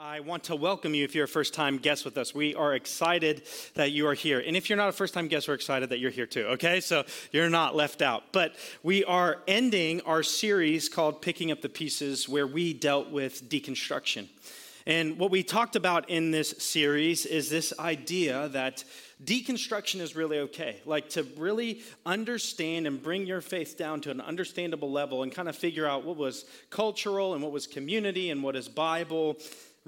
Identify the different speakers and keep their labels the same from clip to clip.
Speaker 1: I want to welcome you if you're a first time guest with us. We are excited that you are here. And if you're not a first time guest, we're excited that you're here too, okay? So you're not left out. But we are ending our series called Picking Up the Pieces, where we dealt with deconstruction. And what we talked about in this series is this idea that deconstruction is really okay. Like to really understand and bring your faith down to an understandable level and kind of figure out what was cultural and what was community and what is Bible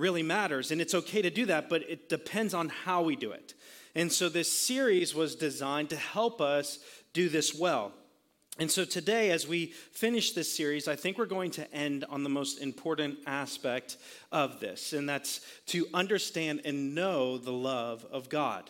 Speaker 1: really matters. And it's okay to do that, but it depends on how we do it. And so this series was designed to help us do this well. And so today, as we finish this series, I think we're going to end on the most important aspect of this, and that's to understand and know the love of God.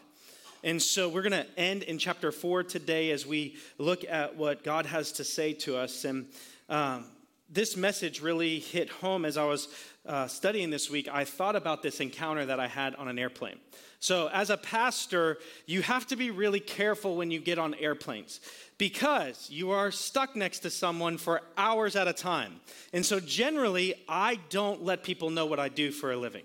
Speaker 1: And so we're going to end in chapter four today as we look at what God has to say to us. And um, this message really hit home as I was uh, studying this week, I thought about this encounter that I had on an airplane. So, as a pastor, you have to be really careful when you get on airplanes because you are stuck next to someone for hours at a time. And so, generally, I don't let people know what I do for a living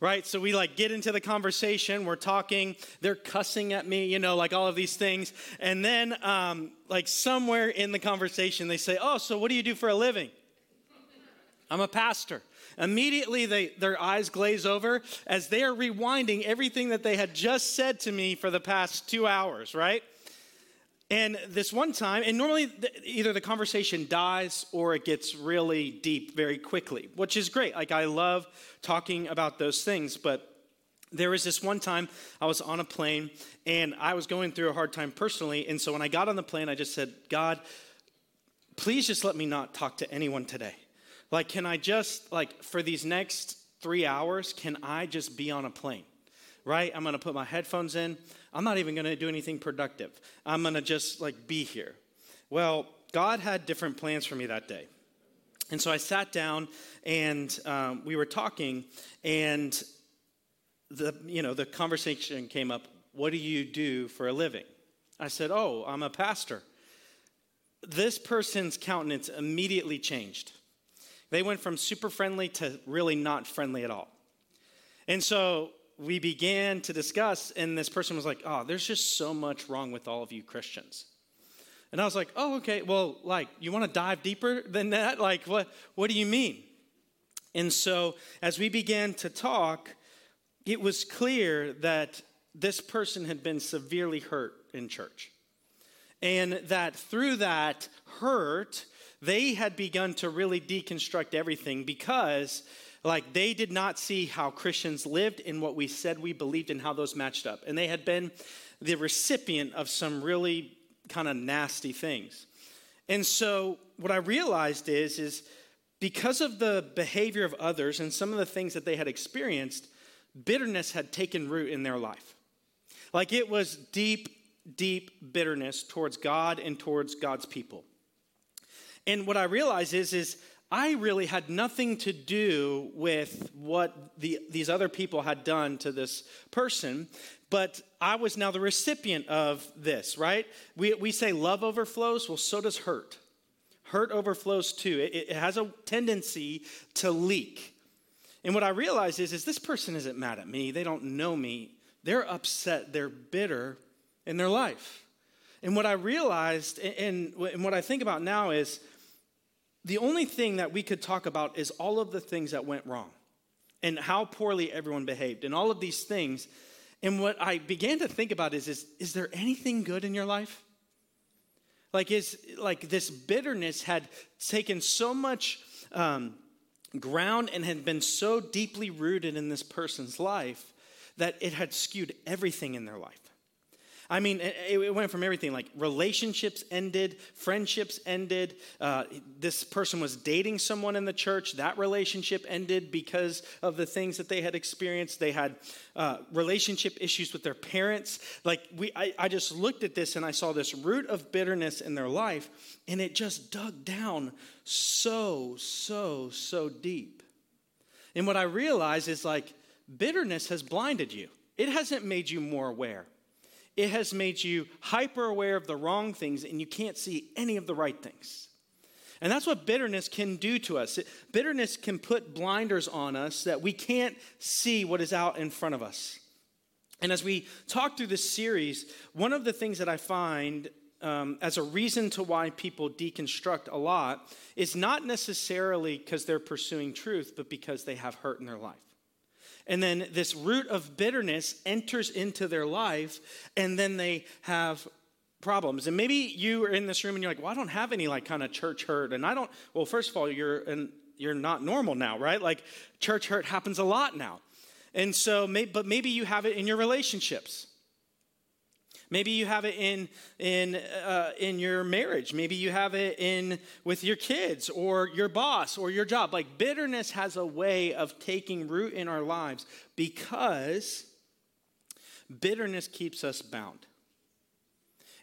Speaker 1: right? So we like get into the conversation, we're talking, they're cussing at me, you know, like all of these things. And then, um, like somewhere in the conversation, they say, Oh, so what do you do for a living? I'm a pastor. Immediately, they, their eyes glaze over as they are rewinding everything that they had just said to me for the past two hours, right? And this one time, and normally either the conversation dies or it gets really deep very quickly, which is great. Like, I love talking about those things, but there was this one time I was on a plane and I was going through a hard time personally. And so when I got on the plane, I just said, God, please just let me not talk to anyone today. Like, can I just, like, for these next three hours, can I just be on a plane? Right? I'm gonna put my headphones in. I'm not even gonna do anything productive. I'm gonna just, like, be here. Well, God had different plans for me that day. And so I sat down and um, we were talking, and the, you know, the conversation came up what do you do for a living? I said, Oh, I'm a pastor. This person's countenance immediately changed. They went from super friendly to really not friendly at all. And so we began to discuss, and this person was like, Oh, there's just so much wrong with all of you Christians. And I was like, Oh, okay, well, like, you want to dive deeper than that? Like, what, what do you mean? And so as we began to talk, it was clear that this person had been severely hurt in church. And that through that hurt, they had begun to really deconstruct everything because like they did not see how Christians lived and what we said we believed and how those matched up. And they had been the recipient of some really kind of nasty things. And so what I realized is is because of the behavior of others and some of the things that they had experienced, bitterness had taken root in their life. Like it was deep, deep bitterness towards God and towards God's people. And what I realize is, is I really had nothing to do with what the, these other people had done to this person, but I was now the recipient of this, right? We, we say love overflows, well, so does hurt. Hurt overflows too. It, it has a tendency to leak. And what I realize is, is this person isn't mad at me. They don't know me. They're upset. They're bitter in their life. And what I realized, and, and what I think about now is, the only thing that we could talk about is all of the things that went wrong and how poorly everyone behaved and all of these things. And what I began to think about is, is, is there anything good in your life? Like, is like this bitterness had taken so much um, ground and had been so deeply rooted in this person's life that it had skewed everything in their life. I mean, it, went from everything like relationships ended, friendships ended. Uh, this person was dating someone in the church. That relationship ended because of the things that they had experienced. They had uh, relationship issues with their parents. Like, we, I, I just looked at this and I saw this root of bitterness in their life, and it just dug down so, so, so deep. And what I realized is like, bitterness has blinded you, it hasn't made you more aware it has made you hyper aware of the wrong things and you can't see any of the right things. And that's what bitterness can do to us. bitterness can put blinders on us that we can't see what is out in front of us. And as we talk through this series, one of the things that I find um, as a reason to why people deconstruct a lot is not necessarily because they're pursuing truth, but because they have hurt in their life. And then this root of bitterness enters into their life, and then they have problems. And maybe you are in this room and you're like, well, I don't have any like kind of church hurt. And I don't, well, first of all, you're, and you're not normal now, right? Like church hurt happens a lot now. And so, but maybe you have it in your relationships. Maybe you have it in in uh, in your marriage. Maybe you have it in with your kids or your boss or your job. Like bitterness has a way of taking root in our lives because bitterness keeps us bound.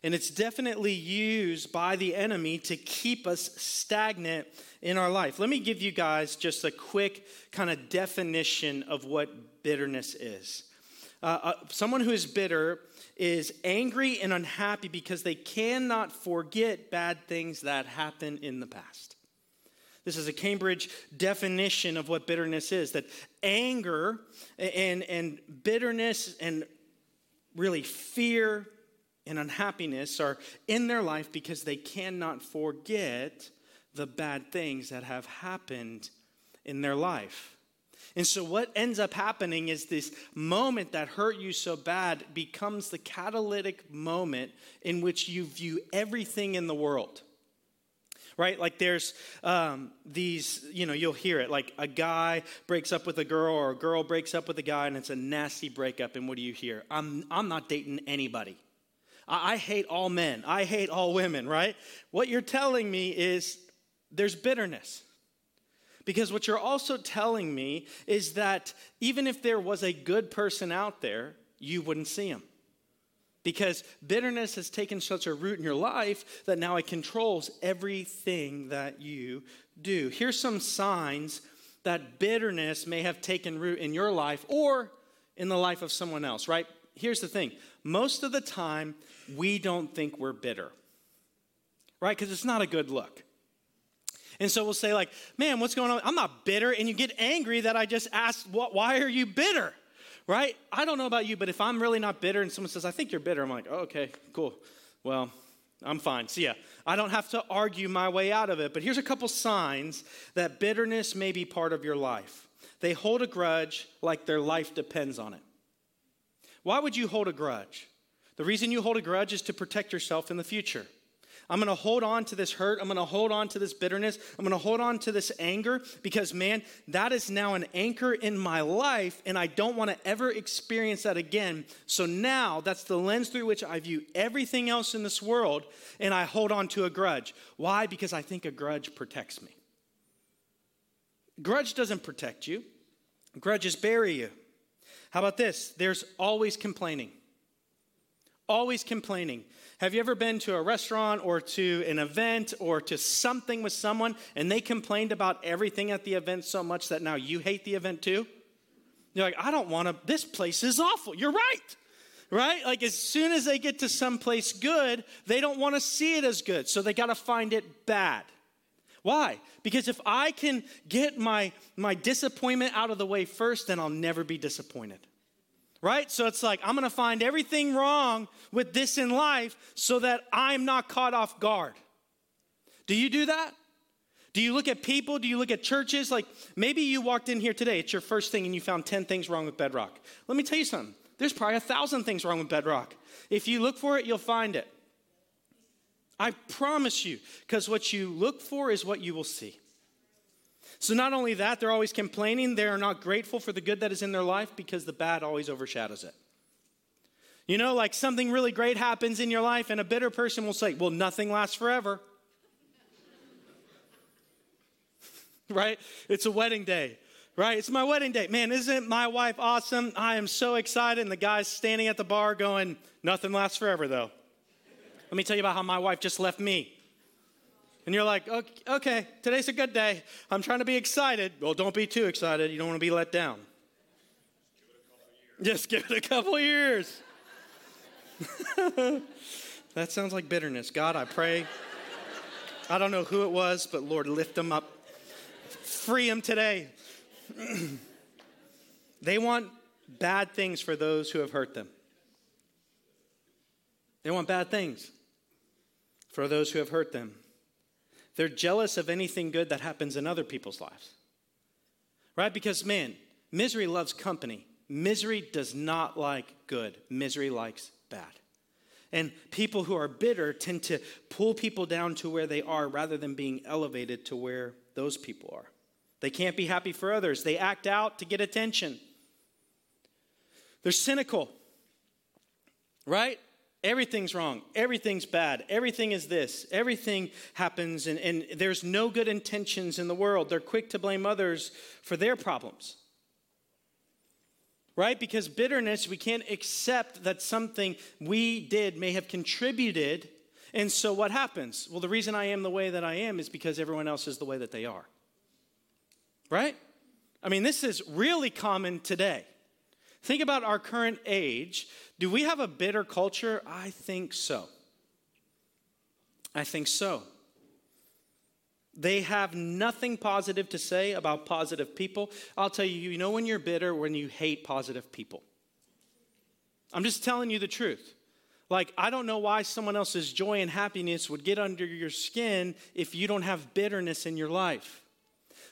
Speaker 1: And it's definitely used by the enemy to keep us stagnant in our life. Let me give you guys just a quick kind of definition of what bitterness is. Uh, uh, someone who is bitter is angry and unhappy because they cannot forget bad things that happened in the past. This is a Cambridge definition of what bitterness is that anger and, and bitterness and really fear and unhappiness are in their life because they cannot forget the bad things that have happened in their life. And so, what ends up happening is this moment that hurt you so bad becomes the catalytic moment in which you view everything in the world. Right? Like, there's um, these, you know, you'll hear it like a guy breaks up with a girl or a girl breaks up with a guy and it's a nasty breakup. And what do you hear? I'm, I'm not dating anybody. I hate all men. I hate all women, right? What you're telling me is there's bitterness. Because what you're also telling me is that even if there was a good person out there, you wouldn't see him. Because bitterness has taken such a root in your life that now it controls everything that you do. Here's some signs that bitterness may have taken root in your life or in the life of someone else, right? Here's the thing most of the time, we don't think we're bitter, right? Because it's not a good look. And so we'll say, like, man, what's going on? I'm not bitter. And you get angry that I just asked, why are you bitter? Right? I don't know about you, but if I'm really not bitter and someone says, I think you're bitter, I'm like, oh, okay, cool. Well, I'm fine. See ya. I don't have to argue my way out of it. But here's a couple signs that bitterness may be part of your life. They hold a grudge like their life depends on it. Why would you hold a grudge? The reason you hold a grudge is to protect yourself in the future. I'm going to hold on to this hurt. I'm going to hold on to this bitterness. I'm going to hold on to this anger because, man, that is now an anchor in my life, and I don't want to ever experience that again. So now that's the lens through which I view everything else in this world, and I hold on to a grudge. Why? Because I think a grudge protects me. Grudge doesn't protect you, grudges bury you. How about this? There's always complaining. Always complaining. Have you ever been to a restaurant or to an event or to something with someone and they complained about everything at the event so much that now you hate the event too? You're like, I don't want to, this place is awful. You're right. Right? Like as soon as they get to someplace good, they don't want to see it as good. So they got to find it bad. Why? Because if I can get my, my disappointment out of the way first, then I'll never be disappointed right? So it's like, I'm going to find everything wrong with this in life so that I'm not caught off guard. Do you do that? Do you look at people? Do you look at churches? Like maybe you walked in here today, it's your first thing, and you found 10 things wrong with Bedrock. Let me tell you something. There's probably a thousand things wrong with Bedrock. If you look for it, you'll find it. I promise you, because what you look for is what you will see. So, not only that, they're always complaining. They are not grateful for the good that is in their life because the bad always overshadows it. You know, like something really great happens in your life, and a bitter person will say, Well, nothing lasts forever. right? It's a wedding day, right? It's my wedding day. Man, isn't my wife awesome? I am so excited. And the guy's standing at the bar going, Nothing lasts forever, though. Let me tell you about how my wife just left me. And you're like, okay, okay, today's a good day. I'm trying to be excited. Well, don't be too excited. You don't want to be let down. Just give it a couple years. that sounds like bitterness. God, I pray. I don't know who it was, but Lord, lift them up. Free them today. they want bad things for those who have hurt them. They want bad things for those who have hurt them. They're jealous of anything good that happens in other people's lives. Right? Because, man, misery loves company. Misery does not like good, misery likes bad. And people who are bitter tend to pull people down to where they are rather than being elevated to where those people are. They can't be happy for others, they act out to get attention. They're cynical, right? Everything's wrong. Everything's bad. Everything is this. Everything happens, and, and there's no good intentions in the world. They're quick to blame others for their problems. Right? Because bitterness, we can't accept that something we did may have contributed. And so what happens? Well, the reason I am the way that I am is because everyone else is the way that they are. Right? I mean, this is really common today. Think about our current age. Do we have a bitter culture? I think so. I think so. They have nothing positive to say about positive people. I'll tell you, you know when you're bitter when you hate positive people. I'm just telling you the truth. Like, I don't know why someone else's joy and happiness would get under your skin if you don't have bitterness in your life.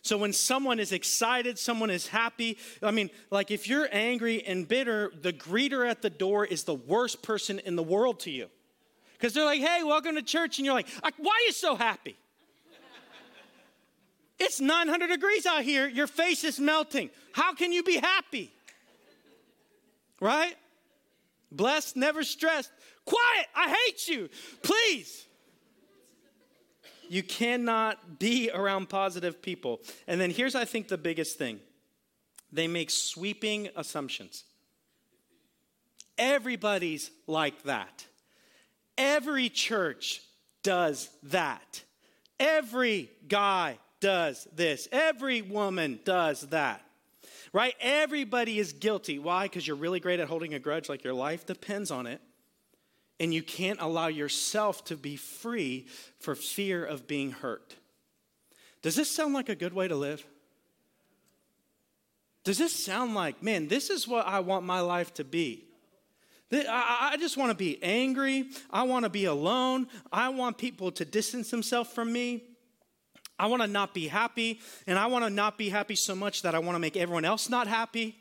Speaker 1: So when someone is excited, someone is happy, I mean, like if you're angry and bitter, the greeter at the door is the worst person in the world to you. Because they're like, hey, welcome to church. And you're like, why are you so happy? it's 900 degrees out here. Your face is melting. How can you be happy? Right? Blessed, never stressed. Quiet, I hate you. Please. You cannot be around positive people. And then here's, I think, the biggest thing they make sweeping assumptions. Everybody's like that. Every church does that. Every guy does this. Every woman does that. Right? Everybody is guilty. Why? Because you're really great at holding a grudge, like your life depends on it and you can't allow yourself to be free for fear of being hurt. Does this sound like a good way to live? Does this sound like, man, this is what I want my life to be? I just want to be angry. I want to be alone. I want people to distance themselves from me. I want to not be happy. And I want to not be happy so much that I want to make everyone else not happy.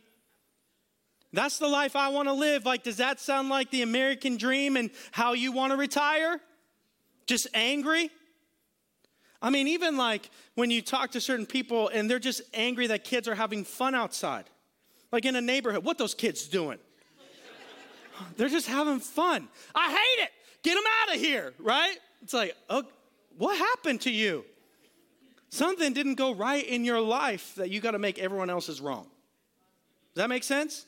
Speaker 1: That's the life I want to live. Like, does that sound like the American dream and how you want to retire? Just angry? I mean, even like when you talk to certain people and they're just angry that kids are having fun outside, like in a neighborhood, what those kids doing? they're just having fun. I hate it. Get them out of here, right? It's like, oh, what happened to you? Something didn't go right in your life that you got to make everyone else's wrong. Does that make sense?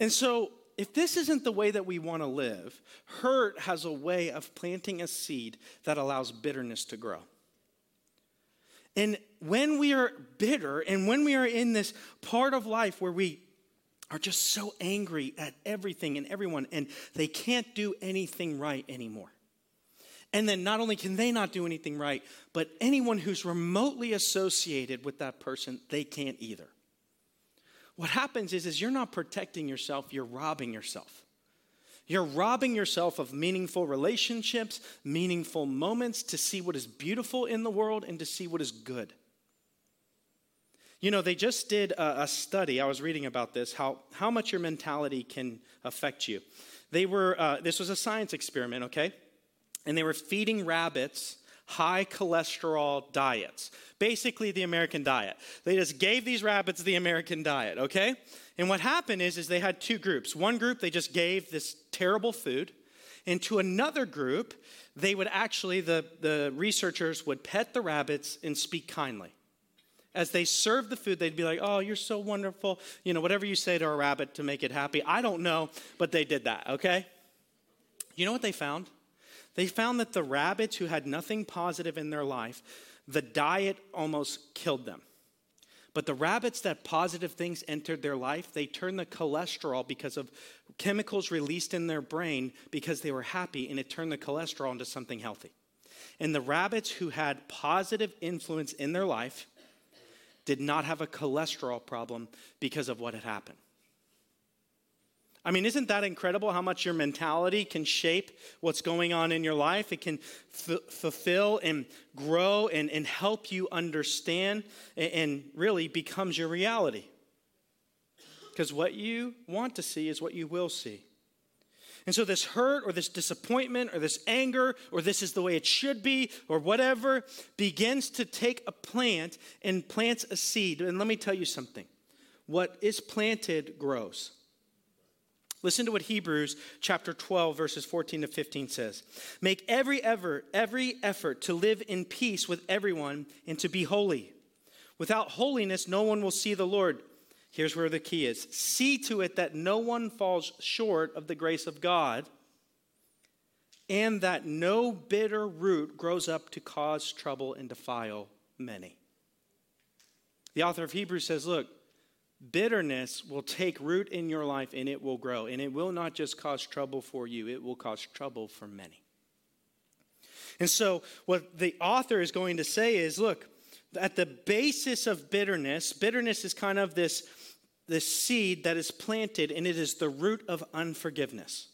Speaker 1: And so, if this isn't the way that we want to live, hurt has a way of planting a seed that allows bitterness to grow. And when we are bitter and when we are in this part of life where we are just so angry at everything and everyone and they can't do anything right anymore. And then not only can they not do anything right, but anyone who's remotely associated with that person, they can't either what happens is, is you're not protecting yourself, you're robbing yourself. You're robbing yourself of meaningful relationships, meaningful moments to see what is beautiful in the world and to see what is good. You know, they just did a, a, study. I was reading about this, how, how much your mentality can affect you. They were, uh, this was a science experiment, okay? And they were feeding rabbits high cholesterol diets. Basically, the American diet. They just gave these rabbits the American diet, okay? And what happened is, is they had two groups. One group, they just gave this terrible food. And to another group, they would actually, the, the researchers would pet the rabbits and speak kindly. As they served the food, they'd be like, Oh, you're so wonderful. You know, whatever you say to a rabbit to make it happy. I don't know, but they did that, okay? You know what they found? They found that the rabbits who had nothing positive in their life, the diet almost killed them. But the rabbits that positive things entered their life, they turned the cholesterol because of chemicals released in their brain because they were happy, and it turned the cholesterol into something healthy. And the rabbits who had positive influence in their life did not have a cholesterol problem because of what had happened. I mean, isn't that incredible how much your mentality can shape what's going on in your life? It can f- fulfill and grow and, and help you understand and, and really becomes your reality. Because what you want to see is what you will see. And so, this hurt or this disappointment or this anger or this is the way it should be or whatever begins to take a plant and plants a seed. And let me tell you something what is planted grows. Listen to what Hebrews chapter 12 verses 14 to 15 says. Make every ever every effort to live in peace with everyone and to be holy. Without holiness no one will see the Lord. Here's where the key is. See to it that no one falls short of the grace of God and that no bitter root grows up to cause trouble and defile many. The author of Hebrews says, look, bitterness will take root in your life and it will grow. And it will not just cause trouble for you, it will cause trouble for many. And so, what the author is going to say is look, at the basis of bitterness, bitterness is kind of this, this seed that is planted, and it is the root of unforgiveness.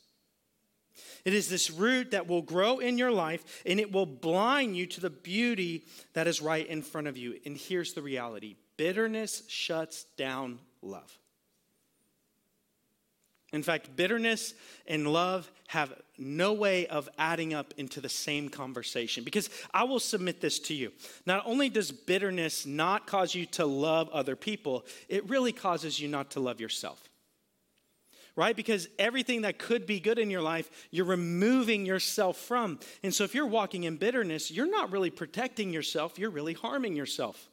Speaker 1: It is this root that will grow in your life and it will blind you to the beauty that is right in front of you. And here's the reality bitterness shuts down love. In fact, bitterness and love have no way of adding up into the same conversation. Because I will submit this to you. Not only does bitterness not cause you to love other people, it really causes you not to love yourself right? Because everything that could be good in your life, you're removing yourself from. And so if you're walking in bitterness, you're not really protecting yourself, you're really harming yourself.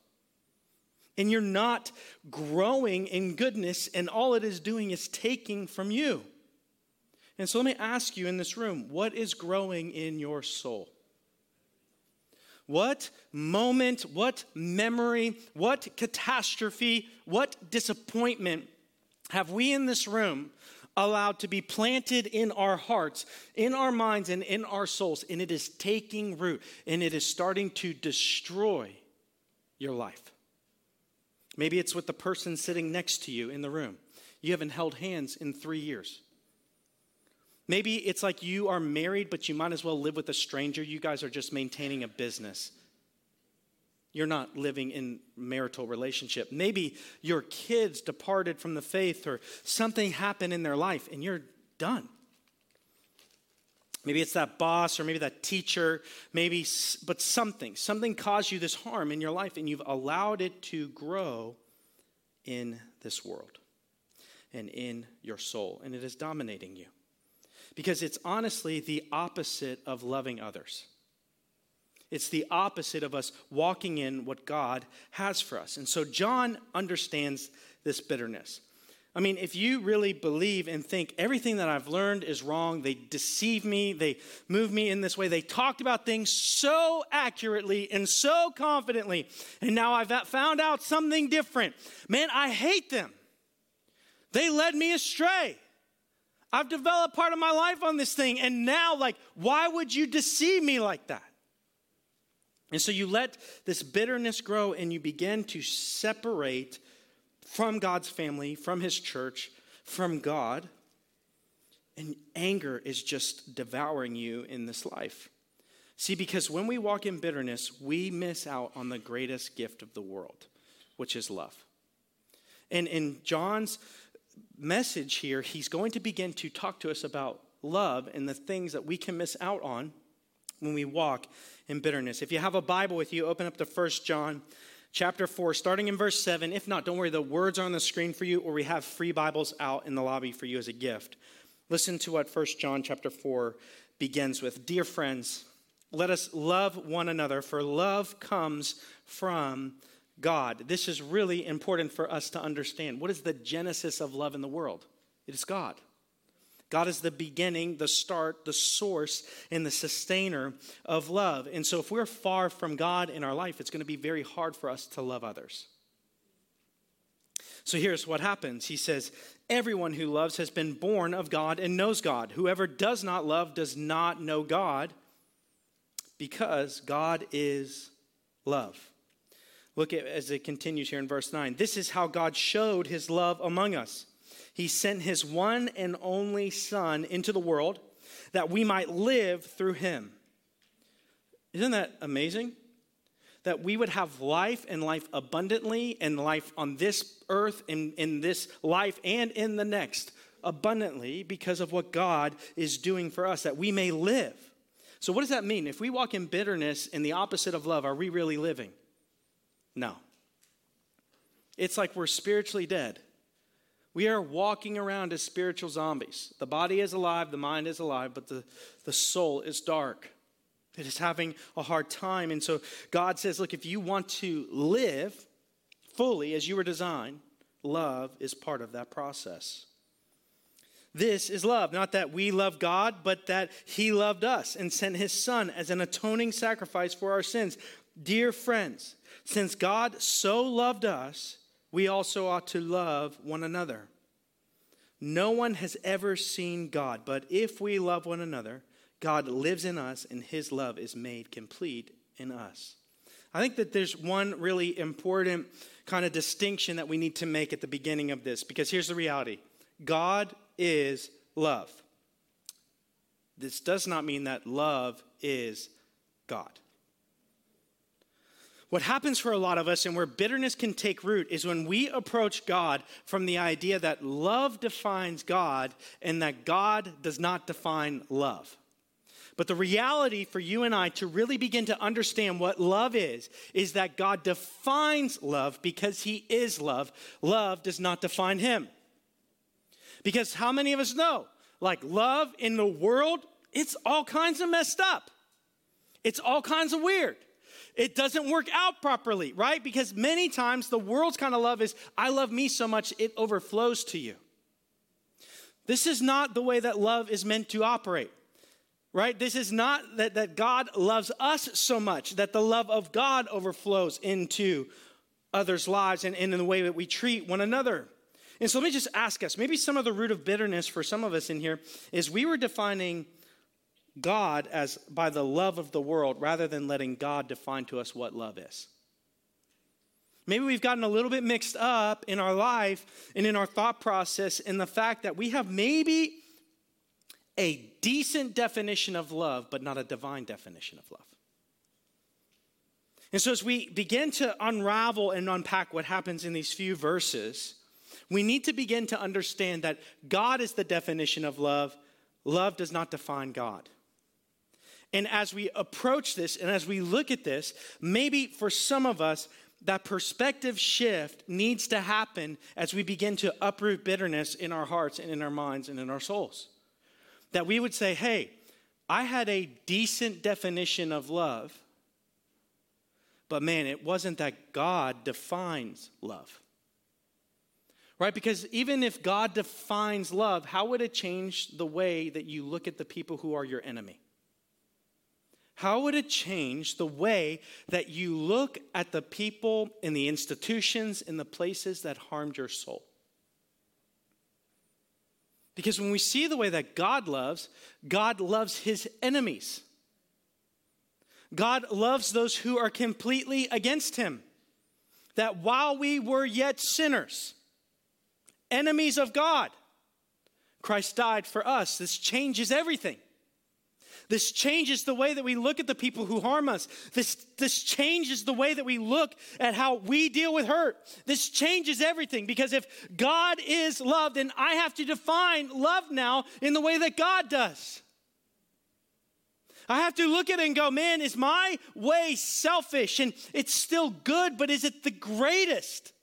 Speaker 1: And you're not growing in goodness, and all it is doing is taking from you. And so let me ask you in this room what is growing in your soul? What moment, what memory, what catastrophe, what disappointment have we in this room allowed to be planted in our hearts, in our minds, and in our souls. And it is taking root and it is starting to destroy your life. Maybe it's with the person sitting next to you in the room. You haven't held hands in three years. Maybe it's like you are married, but you might as well live with a stranger. You guys are just maintaining a business. You're not living in marital relationship. Maybe your kids departed from the faith or something happened in their life and you're done. Maybe it's that boss or maybe that teacher, maybe, but something, something caused you this harm in your life and you've allowed it to grow in this world and in your soul, and it is dominating you. Because it's honestly the opposite of loving others. It's the opposite of us walking in what God has for us. And so John understands this bitterness. I mean, if you really believe and think everything that I've learned is wrong, they deceive me, they move me in this way, they talked about things so accurately and so confidently, and now I've found out something different. Man, I hate them. They led me astray. I've developed part of my life on this thing, and now, like, why would you deceive me like that? And so you let this bitterness grow and you begin to separate from God's family, from his church, from God. And anger is just devouring you in this life. See, because when we walk in bitterness, we miss out on the greatest gift of the world, which is love. And in John's message here, he's going to begin to talk to us about love and the things that we can miss out on when we walk in bitterness. If you have a Bible with you, open up to First John chapter 4, starting in verse 7. If not, don't worry, the words are on the screen for you, or we have free Bibles out in the lobby for you as a gift. Listen to what 1 John chapter 4 begins with. Dear friends, let us love one another, for love comes from God. This is really important for us to understand. What is the genesis of love in the world? It is God. God is the beginning, the start, the source, and the sustainer of love. And so, if we're far from God in our life, it's going to be very hard for us to love others. So, here's what happens He says, Everyone who loves has been born of God and knows God. Whoever does not love does not know God because God is love. Look at as it continues here in verse 9. This is how God showed his love among us. He sent his one and only Son into the world that we might live through him. Isn't that amazing? That we would have life and life abundantly and life on this earth, and in this life and in the next abundantly because of what God is doing for us, that we may live. So, what does that mean? If we walk in bitterness and the opposite of love, are we really living? No. It's like we're spiritually dead. We are walking around as spiritual zombies. The body is alive, the mind is alive, but the, the soul is dark. It is having a hard time. And so God says, look, if you want to live fully as you were designed, love is part of that process. This is love, not that we love God, but that He loved us and sent His Son as an atoning sacrifice for our sins. Dear friends, since God so loved us, we also ought to love one another. No one has ever seen God, but if we love one another, God lives in us and his love is made complete in us. I think that there's one really important kind of distinction that we need to make at the beginning of this because here's the reality God is love. This does not mean that love is God. What happens for a lot of us and where bitterness can take root is when we approach God from the idea that love defines God and that God does not define love. But the reality for you and I to really begin to understand what love is, is that God defines love because He is love. Love does not define Him. Because how many of us know? Like, love in the world, it's all kinds of messed up, it's all kinds of weird it doesn't work out properly, right? Because many times the world's kind of love is, I love me so much it overflows to you. This is not the way that love is meant to operate, right? This is not that, that God loves us so much that the love of God overflows into others' lives and, and in the way that we treat one another. And so let me just ask us maybe some of the root of bitterness for some of us in here is we were defining God as by the love of the world rather than letting God define to us what love is. Maybe we've gotten a little bit mixed up in our life and in our thought process in the fact that we have maybe a decent definition of love, but not a divine definition of love. And so, as we begin to unravel and unpack what happens in these few verses, we need to begin to understand that God is the definition of love. Love does not define God. And as we approach this and as we look at this, maybe for some of us, that perspective shift needs to happen as we begin to uproot bitterness in our hearts and in our minds and in our souls. That we would say, hey, I had a decent definition of love, but man, it wasn't that God defines love. Right? Because even if God defines love, how would it change the way that you look at the people who are your enemy? How would it change the way that you look at the people in the institutions, in the places that harmed your soul? Because when we see the way that God loves, God loves his enemies. God loves those who are completely against him. That while we were yet sinners, enemies of God, Christ died for us. This changes everything. This changes the way that we look at the people who harm us. This, this changes the way that we look at how we deal with hurt. This changes everything because if God is love, then I have to define love now in the way that God does. I have to look at it and go, man, is my way selfish? And it's still good, but is it the greatest?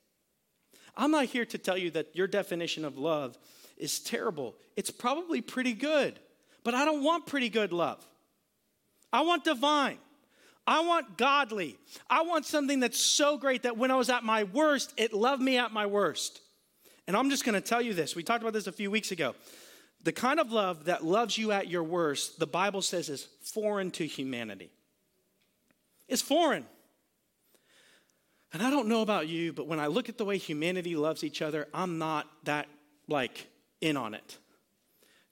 Speaker 1: I'm not here to tell you that your definition of love is terrible. It's probably pretty good. But I don't want pretty good love. I want divine. I want godly. I want something that's so great that when I was at my worst, it loved me at my worst. And I'm just going to tell you this. We talked about this a few weeks ago. The kind of love that loves you at your worst, the Bible says is foreign to humanity. It's foreign. And I don't know about you, but when I look at the way humanity loves each other, I'm not that like in on it.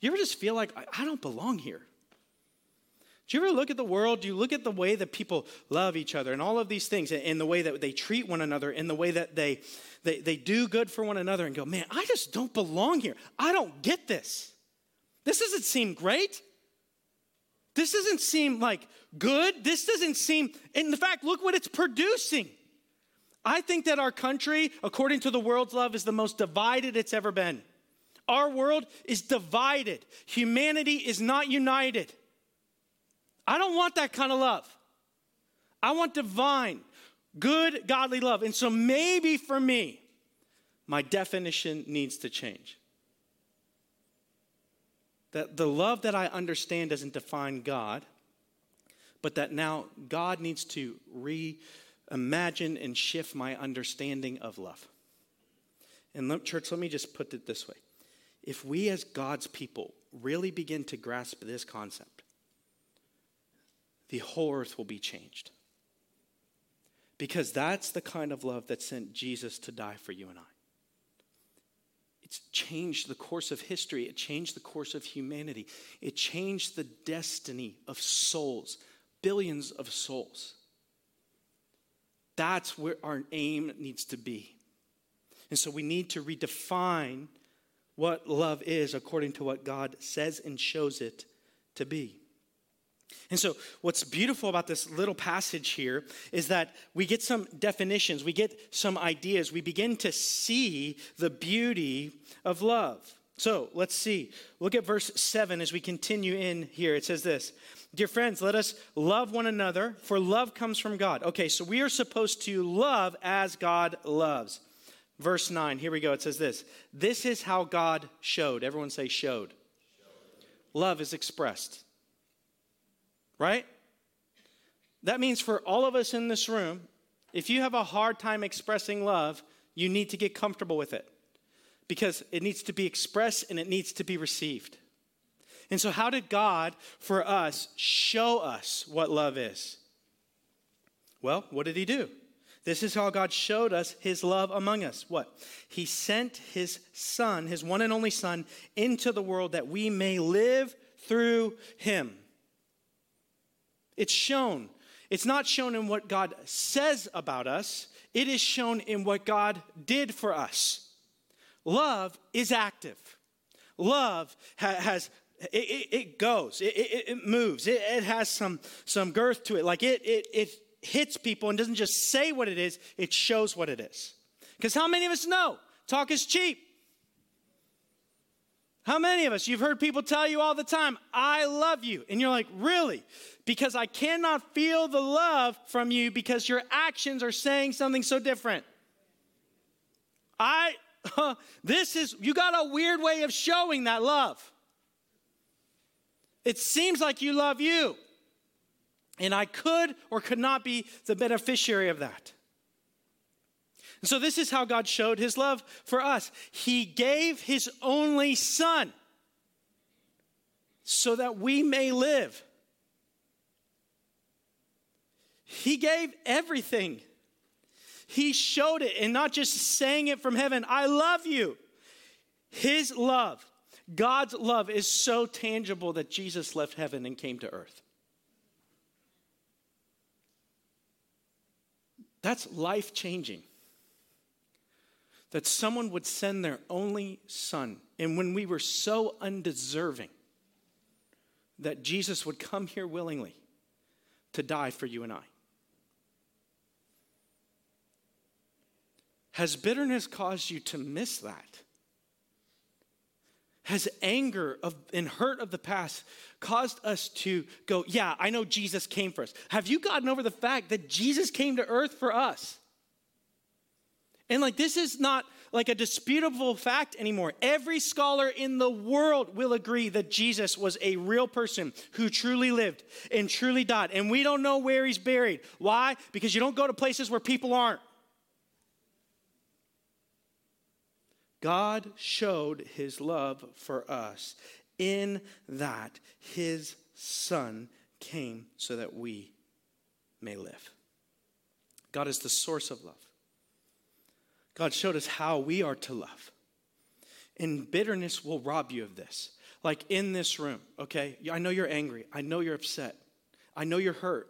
Speaker 1: Do you ever just feel like, I don't belong here? Do you ever look at the world? Do you look at the way that people love each other and all of these things and the way that they treat one another, in the way that they, they, they do good for one another and go, man, I just don't belong here. I don't get this. This doesn't seem great. This doesn't seem like good. This doesn't seem, in fact, look what it's producing. I think that our country, according to the world's love, is the most divided it's ever been. Our world is divided. Humanity is not united. I don't want that kind of love. I want divine, good, godly love. And so maybe for me, my definition needs to change. That the love that I understand doesn't define God, but that now God needs to reimagine and shift my understanding of love. And church, let me just put it this way. If we as God's people really begin to grasp this concept, the whole earth will be changed. Because that's the kind of love that sent Jesus to die for you and I. It's changed the course of history. It changed the course of humanity. It changed the destiny of souls, billions of souls. That's where our aim needs to be. And so we need to redefine what love is according to what God says and shows it to be. And so, what's beautiful about this little passage here is that we get some definitions, we get some ideas, we begin to see the beauty of love. So, let's see. Look at verse 7 as we continue in here. It says this Dear friends, let us love one another, for love comes from God. Okay, so we are supposed to love as God loves. Verse 9, here we go. It says this This is how God showed. Everyone say, showed. showed. Love is expressed right? That means for all of us in this room, if you have a hard time expressing love, you need to get comfortable with it because it needs to be expressed and it needs to be received. And so, how did God, for us, show us what love is? Well, what did He do? This is how God showed us His love among us. What? He sent His Son, His one and only Son, into the world that we may live through Him. It's shown. It's not shown in what God says about us, it is shown in what God did for us. Love is active. Love ha- has it, it, it, goes, it, it moves, it, has some, some girth to it. Like it, it, it hits people and doesn't just say what it is, it shows what it is. Because how many of us know talk is cheap? How many of us, you've heard people tell you all the time, I love you. And you're like, really? Because I cannot feel the love from you because your actions are saying something so different. I, uh, this is, you got a weird way of showing that love. It seems like you love you. And I could or could not be the beneficiary of that. And so, this is how God showed his love for us. He gave his only son so that we may live. He gave everything. He showed it and not just saying it from heaven, I love you. His love, God's love, is so tangible that Jesus left heaven and came to earth. That's life changing that someone would send their only son. And when we were so undeserving, that Jesus would come here willingly to die for you and I. Has bitterness caused you to miss that? Has anger of, and hurt of the past caused us to go, yeah, I know Jesus came for us? Have you gotten over the fact that Jesus came to earth for us? And like, this is not like a disputable fact anymore. Every scholar in the world will agree that Jesus was a real person who truly lived and truly died. And we don't know where he's buried. Why? Because you don't go to places where people aren't. God showed his love for us in that his son came so that we may live. God is the source of love. God showed us how we are to love. And bitterness will rob you of this. Like in this room, okay? I know you're angry. I know you're upset. I know you're hurt.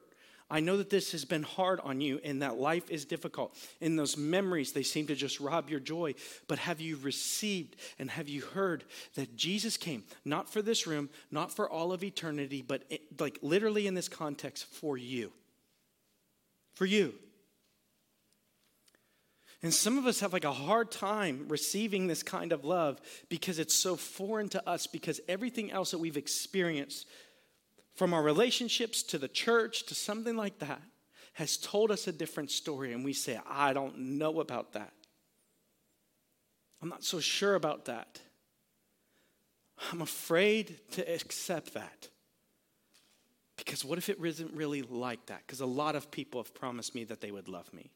Speaker 1: I know that this has been hard on you and that life is difficult. And those memories, they seem to just rob your joy. But have you received and have you heard that Jesus came, not for this room, not for all of eternity, but it, like literally in this context, for you? For you. And some of us have like a hard time receiving this kind of love because it's so foreign to us, because everything else that we've experienced from our relationships to the church to something like that has told us a different story. And we say, I don't know about that. I'm not so sure about that. I'm afraid to accept that. Because what if it isn't really like that? Because a lot of people have promised me that they would love me.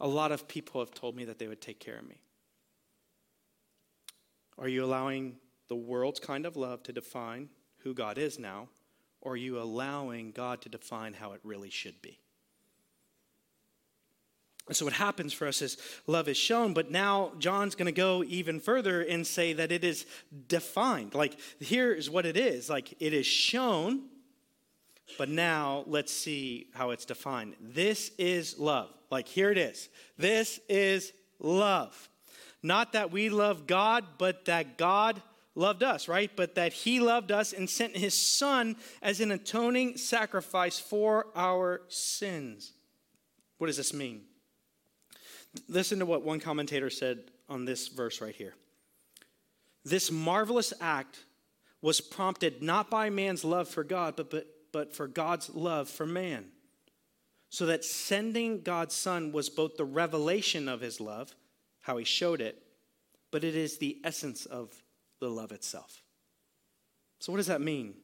Speaker 1: A lot of people have told me that they would take care of me. Are you allowing the world's kind of love to define who God is now? Or are you allowing God to define how it really should be? And so what happens for us is love is shown, but now John's going to go even further and say that it is defined. Like here is what it is. Like it is shown, but now let's see how it's defined. This is love. Like here it is. This is love. Not that we love God, but that God loved us, right? But that he loved us and sent his son as an atoning sacrifice for our sins. What does this mean? Listen to what one commentator said on this verse right here. This marvelous act was prompted not by man's love for God, but, but, but for God's love for man. So that sending God's Son was both the revelation of his love, how he showed it, but it is the essence of the love itself. So, what does that mean?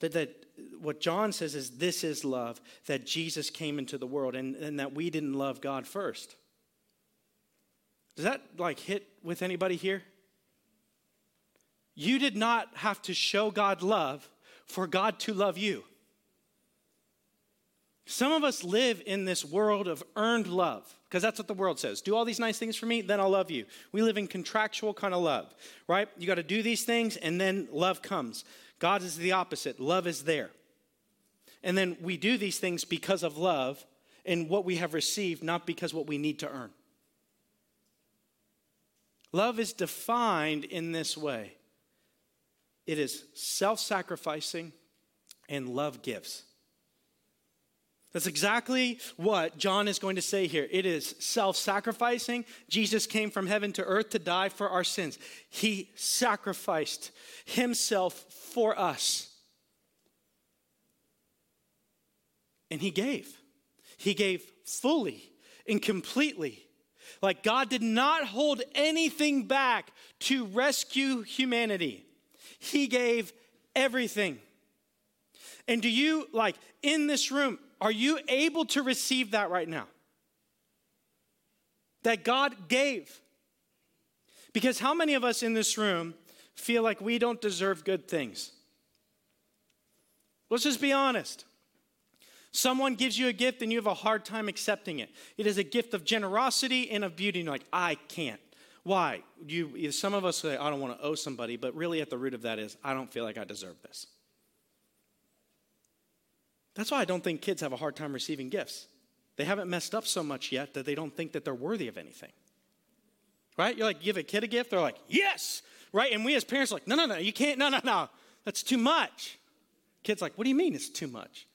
Speaker 1: That, that what John says is this is love, that Jesus came into the world and, and that we didn't love God first. Does that like hit with anybody here? You did not have to show God love for God to love you. Some of us live in this world of earned love because that's what the world says. Do all these nice things for me, then I'll love you. We live in contractual kind of love, right? You got to do these things and then love comes. God is the opposite. Love is there. And then we do these things because of love and what we have received, not because what we need to earn. Love is defined in this way it is self sacrificing, and love gives. That's exactly what John is going to say here. It is self sacrificing. Jesus came from heaven to earth to die for our sins. He sacrificed himself for us. And he gave. He gave fully and completely. Like God did not hold anything back to rescue humanity, He gave everything. And do you, like, in this room, are you able to receive that right now? That God gave. Because how many of us in this room feel like we don't deserve good things? Let's just be honest. Someone gives you a gift and you have a hard time accepting it. It is a gift of generosity and of beauty. And you're like, I can't. Why? You, some of us say, I don't want to owe somebody, but really at the root of that is, I don't feel like I deserve this. That's why I don't think kids have a hard time receiving gifts. They haven't messed up so much yet that they don't think that they're worthy of anything. Right? You're like, give a kid a gift, they're like, yes! Right? And we as parents are like, no, no, no, you can't, no, no, no. That's too much. Kid's like, what do you mean it's too much?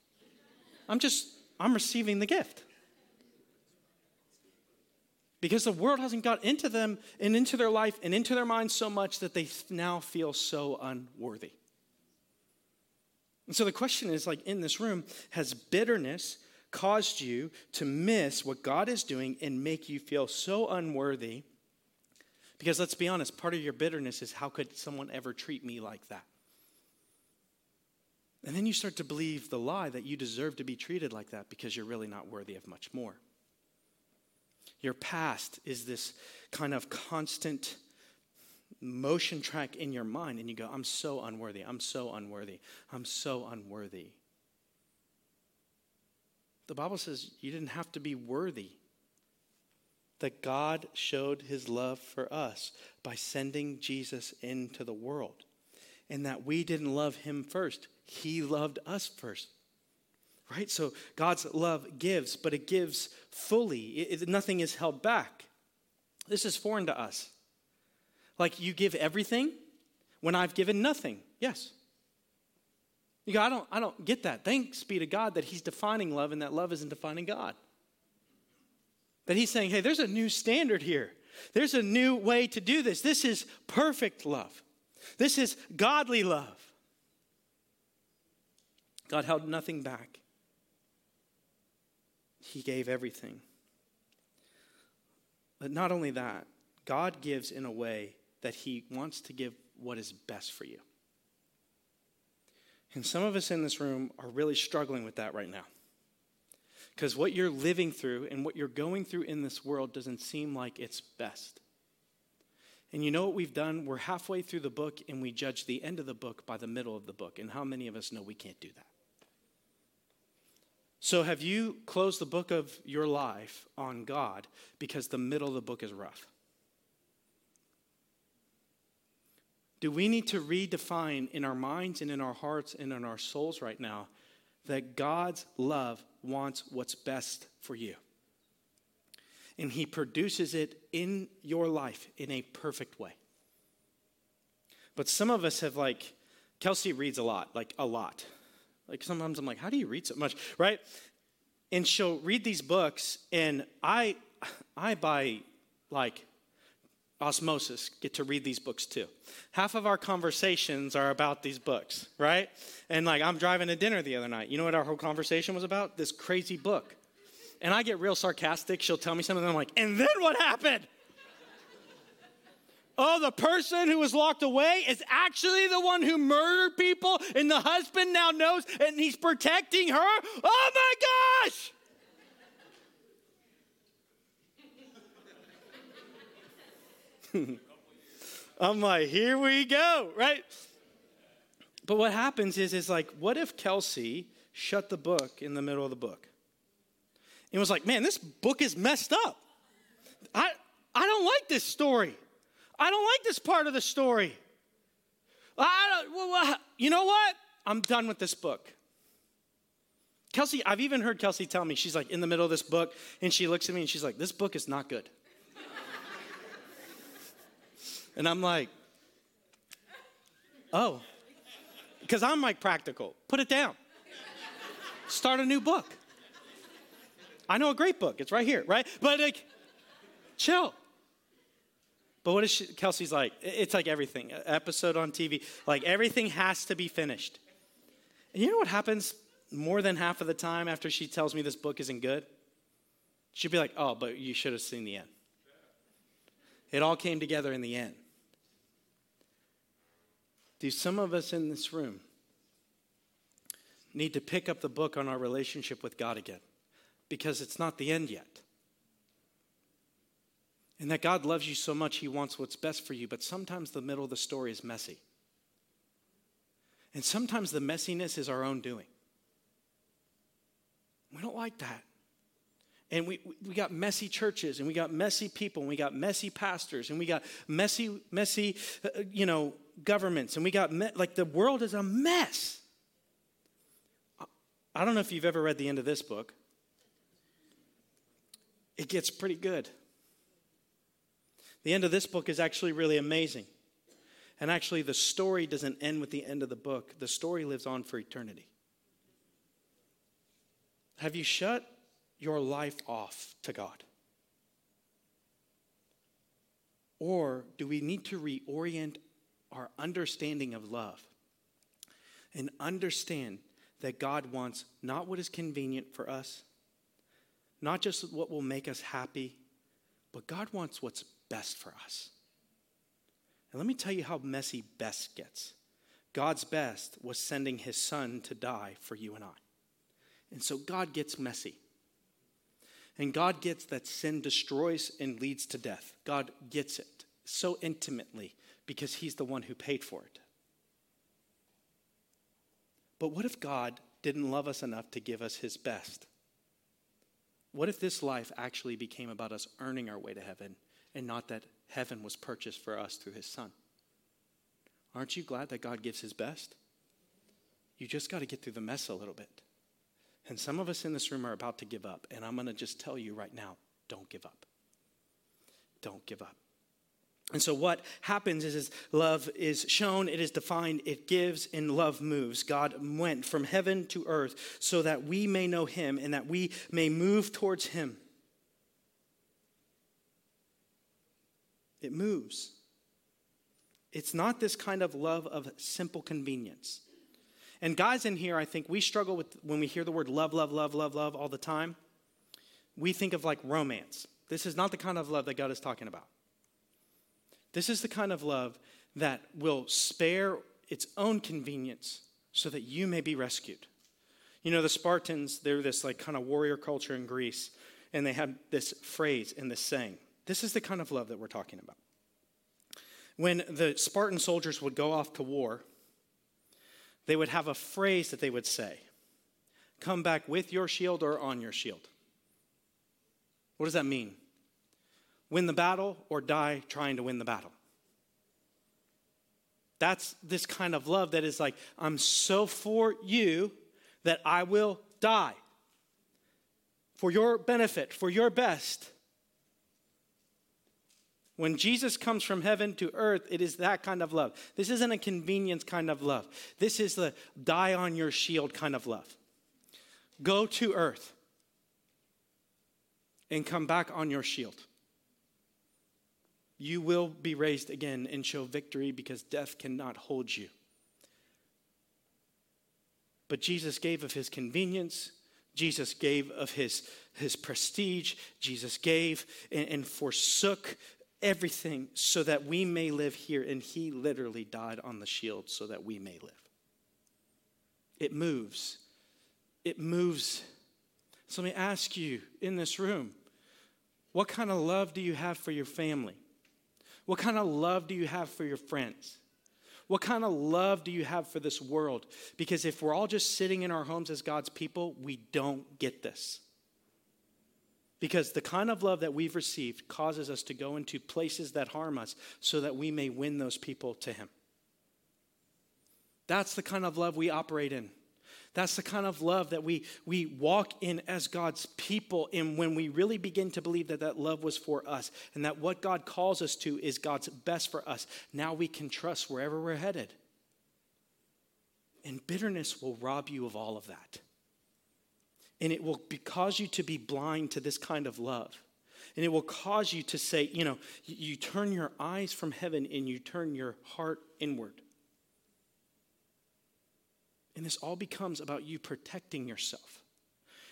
Speaker 1: I'm just, I'm receiving the gift. Because the world hasn't got into them and into their life and into their minds so much that they now feel so unworthy. And so the question is like in this room, has bitterness caused you to miss what God is doing and make you feel so unworthy? Because let's be honest, part of your bitterness is how could someone ever treat me like that? And then you start to believe the lie that you deserve to be treated like that because you're really not worthy of much more. Your past is this kind of constant motion track in your mind and you go, I'm so unworthy, I'm so unworthy, I'm so unworthy. The Bible says you didn't have to be worthy. That God showed his love for us by sending Jesus into the world. And that we didn't love him first, he loved us first. right? So God's love gives, but it gives fully, it, it, nothing is held back. This is foreign to us. Like you give everything when I've given nothing. Yes. You go, I don't, I don't get that. Thanks be to God that He's defining love and that love isn't defining God. That He's saying, hey, there's a new standard here. There's a new way to do this. This is perfect love. This is godly love. God held nothing back, He gave everything. But not only that, God gives in a way that He wants to give what is best for you. And some of us in this room are really struggling with that right now. Because what you're living through and what you're going through in this world doesn't seem like it's best. And you know what we've done? We're halfway through the book and we judge the end of the book by the middle of the book. And how many of us know we can't do that? So, have you closed the book of your life on God because the middle of the book is rough? Do we need to redefine in our minds and in our hearts and in our souls right now that God's love wants what's best for you? And He produces it in your life in a perfect way. But some of us have, like, Kelsey reads a lot, like a lot. Like sometimes I'm like, how do you read so much, right? And she'll read these books, and I, I by like osmosis get to read these books too. Half of our conversations are about these books, right? And like I'm driving to dinner the other night. You know what our whole conversation was about? This crazy book. And I get real sarcastic. She'll tell me something, and I'm like, and then what happened? Oh, the person who was locked away is actually the one who murdered people, and the husband now knows and he's protecting her? Oh my gosh! I'm like, here we go, right? But what happens is, is like, what if Kelsey shut the book in the middle of the book? And was like, man, this book is messed up. I, I don't like this story. I don't like this part of the story. I don't, well, you know what? I'm done with this book. Kelsey, I've even heard Kelsey tell me, she's like in the middle of this book, and she looks at me and she's like, this book is not good. And I'm like, oh, because I'm like practical. Put it down. Start a new book. I know a great book. It's right here, right? But like, chill. But what is she, Kelsey's like? It's like everything. Episode on TV, like everything has to be finished. And you know what happens more than half of the time after she tells me this book isn't good? She'd be like, "Oh, but you should have seen the end." It all came together in the end. Do some of us in this room need to pick up the book on our relationship with God again? Because it's not the end yet. And that God loves you so much, He wants what's best for you, but sometimes the middle of the story is messy. And sometimes the messiness is our own doing. We don't like that. And we, we got messy churches, and we got messy people, and we got messy pastors, and we got messy, messy, uh, you know, governments, and we got, me- like, the world is a mess. I don't know if you've ever read the end of this book. It gets pretty good. The end of this book is actually really amazing. And actually, the story doesn't end with the end of the book, the story lives on for eternity. Have you shut your life off to God? Or do we need to reorient our understanding of love and understand that God wants not what is convenient for us, not just what will make us happy, but God wants what's best for us. And let me tell you how messy best gets. God's best was sending his son to die for you and I. And so God gets messy. And God gets that sin destroys and leads to death. God gets it so intimately because He's the one who paid for it. But what if God didn't love us enough to give us His best? What if this life actually became about us earning our way to heaven and not that heaven was purchased for us through His Son? Aren't you glad that God gives His best? You just got to get through the mess a little bit. And some of us in this room are about to give up. And I'm going to just tell you right now don't give up. Don't give up. And so what happens is, is, love is shown, it is defined, it gives, and love moves. God went from heaven to earth so that we may know him and that we may move towards him. It moves. It's not this kind of love of simple convenience. And guys in here, I think we struggle with when we hear the word love, love, love, love, love all the time. We think of like romance. This is not the kind of love that God is talking about. This is the kind of love that will spare its own convenience so that you may be rescued. You know, the Spartans, they're this like kind of warrior culture in Greece, and they had this phrase and this saying. This is the kind of love that we're talking about. When the Spartan soldiers would go off to war, they would have a phrase that they would say Come back with your shield or on your shield. What does that mean? Win the battle or die trying to win the battle. That's this kind of love that is like, I'm so for you that I will die for your benefit, for your best. When Jesus comes from heaven to earth, it is that kind of love. This isn't a convenience kind of love. This is the die on your shield kind of love. Go to earth and come back on your shield. You will be raised again and show victory because death cannot hold you. But Jesus gave of his convenience, Jesus gave of his, his prestige, Jesus gave and, and forsook everything so that we may live here. And he literally died on the shield so that we may live. It moves. It moves. So let me ask you in this room what kind of love do you have for your family? What kind of love do you have for your friends? What kind of love do you have for this world? Because if we're all just sitting in our homes as God's people, we don't get this. Because the kind of love that we've received causes us to go into places that harm us so that we may win those people to Him. That's the kind of love we operate in. That's the kind of love that we, we walk in as God's people. And when we really begin to believe that that love was for us and that what God calls us to is God's best for us, now we can trust wherever we're headed. And bitterness will rob you of all of that. And it will cause you to be blind to this kind of love. And it will cause you to say, you know, you turn your eyes from heaven and you turn your heart inward. And this all becomes about you protecting yourself.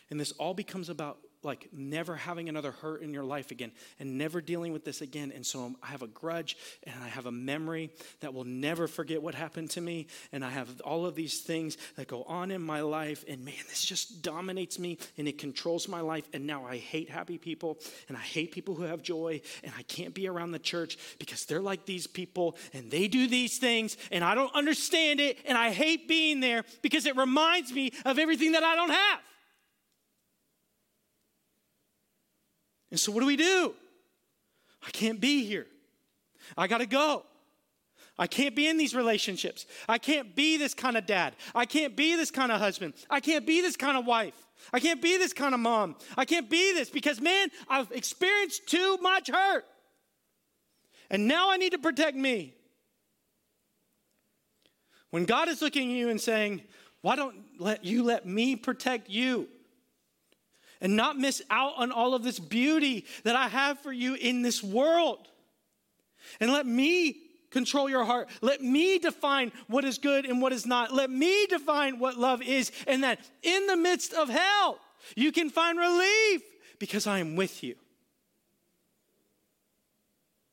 Speaker 1: And this all becomes about like never having another hurt in your life again and never dealing with this again. And so I have a grudge and I have a memory that will never forget what happened to me. And I have all of these things that go on in my life. And man, this just dominates me and it controls my life. And now I hate happy people and I hate people who have joy. And I can't be around the church because they're like these people and they do these things and I don't understand it. And I hate being there because it reminds me of everything that I don't have. And so, what do we do? I can't be here. I got to go. I can't be in these relationships. I can't be this kind of dad. I can't be this kind of husband. I can't be this kind of wife. I can't be this kind of mom. I can't be this because, man, I've experienced too much hurt. And now I need to protect me. When God is looking at you and saying, Why don't let you let me protect you? And not miss out on all of this beauty that I have for you in this world. And let me control your heart. Let me define what is good and what is not. Let me define what love is, and that in the midst of hell, you can find relief because I am with you.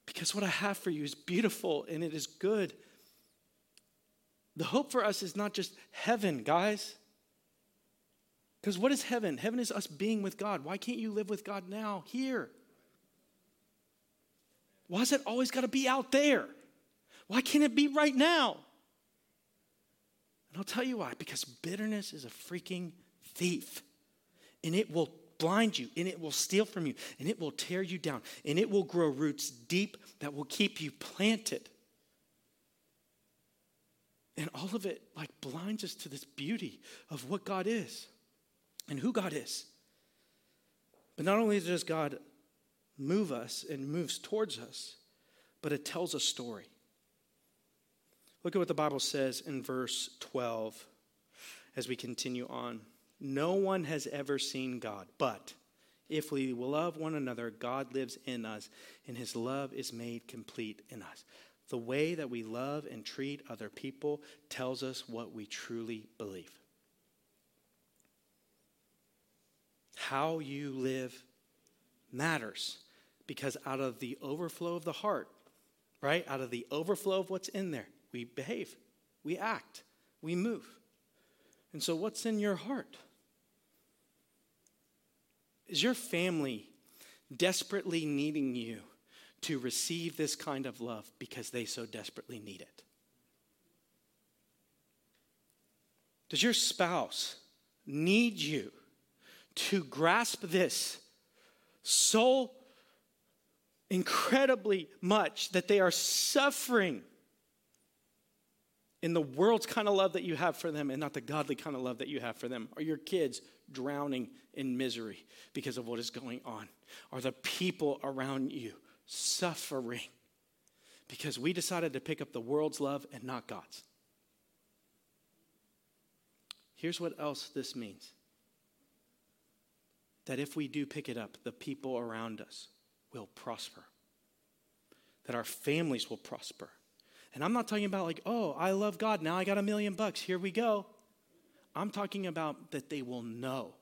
Speaker 1: Because what I have for you is beautiful and it is good. The hope for us is not just heaven, guys. Because what is heaven? Heaven is us being with God. Why can't you live with God now, here? Why is it always got to be out there? Why can't it be right now? And I'll tell you why because bitterness is a freaking thief. And it will blind you, and it will steal from you, and it will tear you down, and it will grow roots deep that will keep you planted. And all of it like blinds us to this beauty of what God is. And who God is. But not only does God move us and moves towards us, but it tells a story. Look at what the Bible says in verse 12 as we continue on. No one has ever seen God, but if we love one another, God lives in us, and his love is made complete in us. The way that we love and treat other people tells us what we truly believe. How you live matters because out of the overflow of the heart, right? Out of the overflow of what's in there, we behave, we act, we move. And so, what's in your heart? Is your family desperately needing you to receive this kind of love because they so desperately need it? Does your spouse need you to grasp this so incredibly much that they are suffering in the world's kind of love that you have for them and not the godly kind of love that you have for them? Are your kids drowning in misery because of what is going on? Are the people around you suffering because we decided to pick up the world's love and not God's? Here's what else this means that if we do pick it up, the people around us will prosper, that our families will prosper. And I'm not talking about like, oh, I love God, now I got a million bucks, here we go. I'm talking about that they will know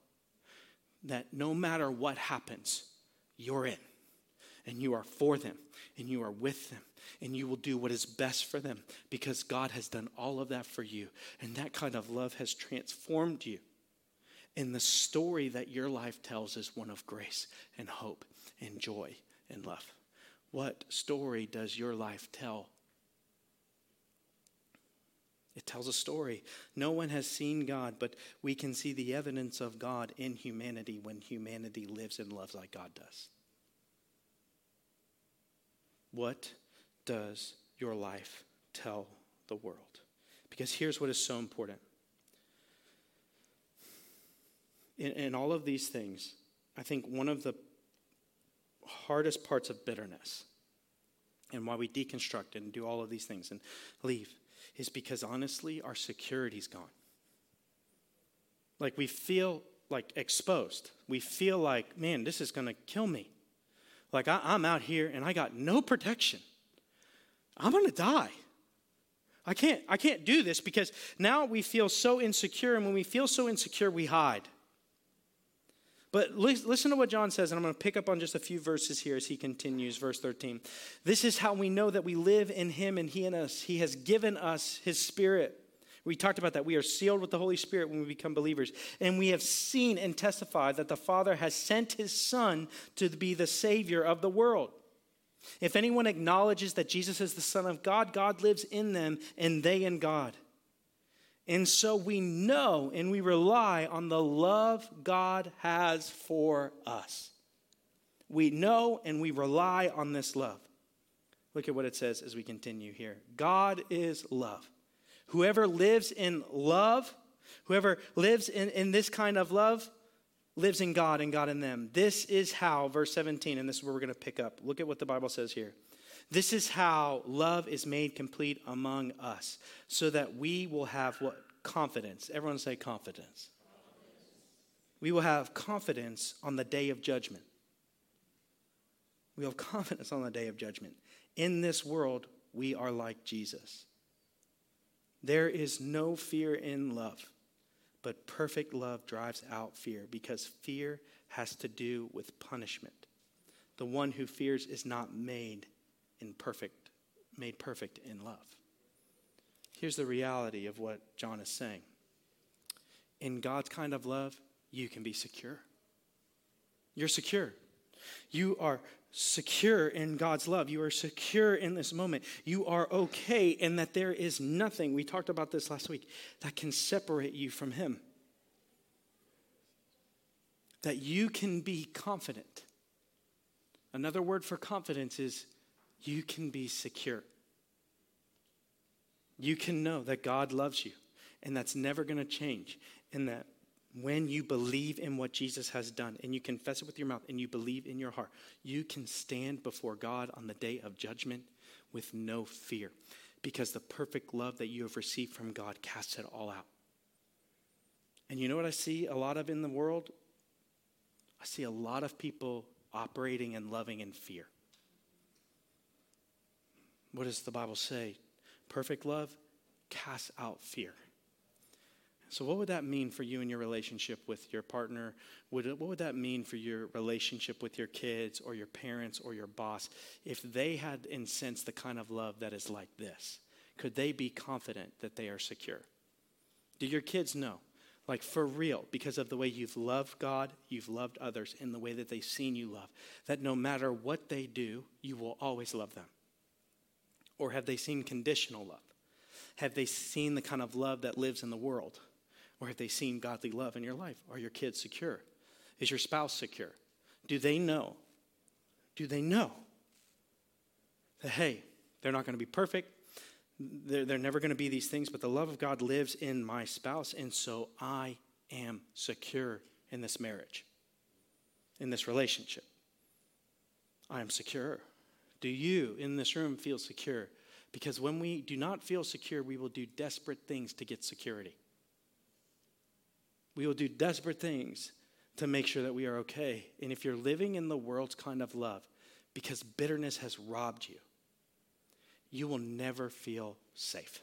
Speaker 1: that no matter what happens, you're in and you are for them and you are with them and you will do what is best for them because God has done all of that for you. And that kind of love has transformed you. And the story that your life tells is one of grace and hope and joy and love. What story does your life tell? It tells a story. No one has seen God, but we can see the evidence of God in humanity when humanity lives and loves like God does. What does your life tell the world? Because here's what is so important in, in all of these things, I think one of the hardest parts of bitterness and why we deconstruct and do all of these things and leave is because honestly, our security's gone. Like we feel like exposed. We feel like, man, this is going to kill me. Like I, am out here and I got no protection. I'm going to die. I can't, I can't do this because now we feel so insecure. And when we feel so insecure, we hide. But listen to what John says, and I'm going to pick up on just a few verses here as he continues. Verse 13. This is how we know that we live in him and he in us. He has given us his spirit. We talked about that. We are sealed with the Holy Spirit when we become believers. And we have seen and testified that the Father has sent his Son to be the Savior of the world. If anyone acknowledges that Jesus is the Son of God, God lives in them and they in God. And so we know and we rely on the love God has for us. We know and we rely on this love. Look at what it says as we continue here God is love. Whoever lives in love, whoever lives in, in this kind of love, lives in God and God in them. This is how, verse 17, and this is where we're going to pick up. Look at what the Bible says here. This is how love is made complete among us, so that we will have what? Confidence. Everyone say confidence. We will have confidence on the day of judgment. We have confidence on the day of judgment. In this world, we are like Jesus. There is no fear in love, but perfect love drives out fear because fear has to do with punishment. The one who fears is not made in perfect, made perfect in love. Here's the reality of what John is saying. In God's kind of love, you can be secure. You're secure. You are secure in God's love. You are secure in this moment. You are okay in that there is nothing, we talked about this last week, that can separate you from Him. That you can be confident. Another word for confidence is you can be secure. You can know that God loves you, and that's never going to change, and that when you believe in what Jesus has done and you confess it with your mouth and you believe in your heart, you can stand before God on the day of judgment with no fear because the perfect love that you have received from God casts it all out. And you know what I see a lot of in the world? I see a lot of people operating and loving in fear. What does the Bible say? Perfect love casts out fear. So, what would that mean for you in your relationship with your partner? Would it, what would that mean for your relationship with your kids or your parents or your boss if they had in sense the kind of love that is like this? Could they be confident that they are secure? Do your kids know? Like for real, because of the way you've loved God, you've loved others in the way that they've seen you love, that no matter what they do, you will always love them? Or have they seen conditional love? Have they seen the kind of love that lives in the world? Or have they seen godly love in your life? Are your kids secure? Is your spouse secure? Do they know? Do they know that, hey, they're not going to be perfect? They're, they're never going to be these things, but the love of God lives in my spouse, and so I am secure in this marriage, in this relationship. I am secure. Do you in this room feel secure? Because when we do not feel secure, we will do desperate things to get security. We will do desperate things to make sure that we are okay. And if you're living in the world's kind of love because bitterness has robbed you, you will never feel safe.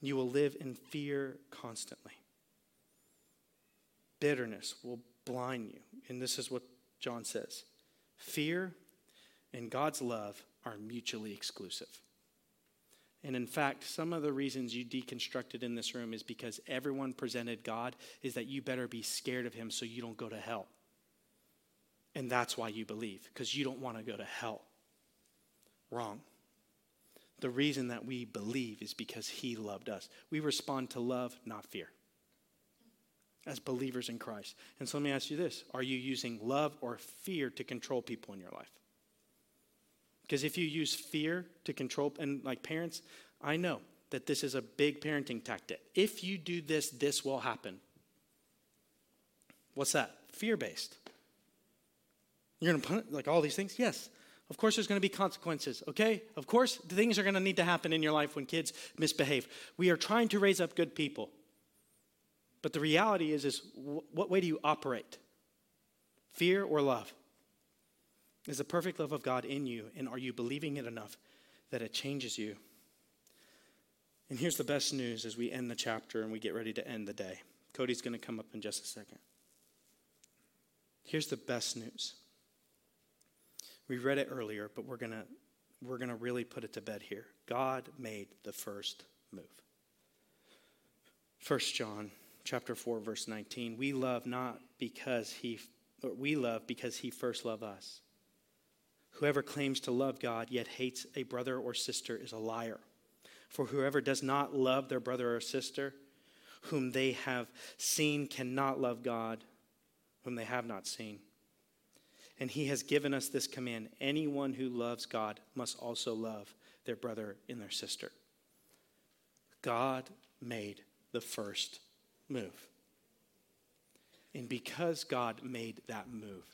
Speaker 1: You will live in fear constantly. Bitterness will blind you. And this is what John says fear and God's love are mutually exclusive. And in fact, some of the reasons you deconstructed in this room is because everyone presented God is that you better be scared of him so you don't go to hell. And that's why you believe, because you don't want to go to hell. Wrong. The reason that we believe is because he loved us. We respond to love, not fear, as believers in Christ. And so let me ask you this Are you using love or fear to control people in your life? Because if you use fear to control, and like parents, I know that this is a big parenting tactic. If you do this, this will happen. What's that? Fear based. You're going to punish, like all these things? Yes. Of course, there's going to be consequences, okay? Of course, things are going to need to happen in your life when kids misbehave. We are trying to raise up good people. But the reality is, is what way do you operate? Fear or love? Is the perfect love of God in you, and are you believing it enough that it changes you? And here's the best news as we end the chapter and we get ready to end the day. Cody's going to come up in just a second. Here's the best news. We read it earlier, but we're going to we're going to really put it to bed here. God made the first move. 1 John chapter 4 verse 19. We love not because he we love because he first loved us. Whoever claims to love God yet hates a brother or sister is a liar. For whoever does not love their brother or sister, whom they have seen, cannot love God, whom they have not seen. And he has given us this command anyone who loves God must also love their brother and their sister. God made the first move. And because God made that move,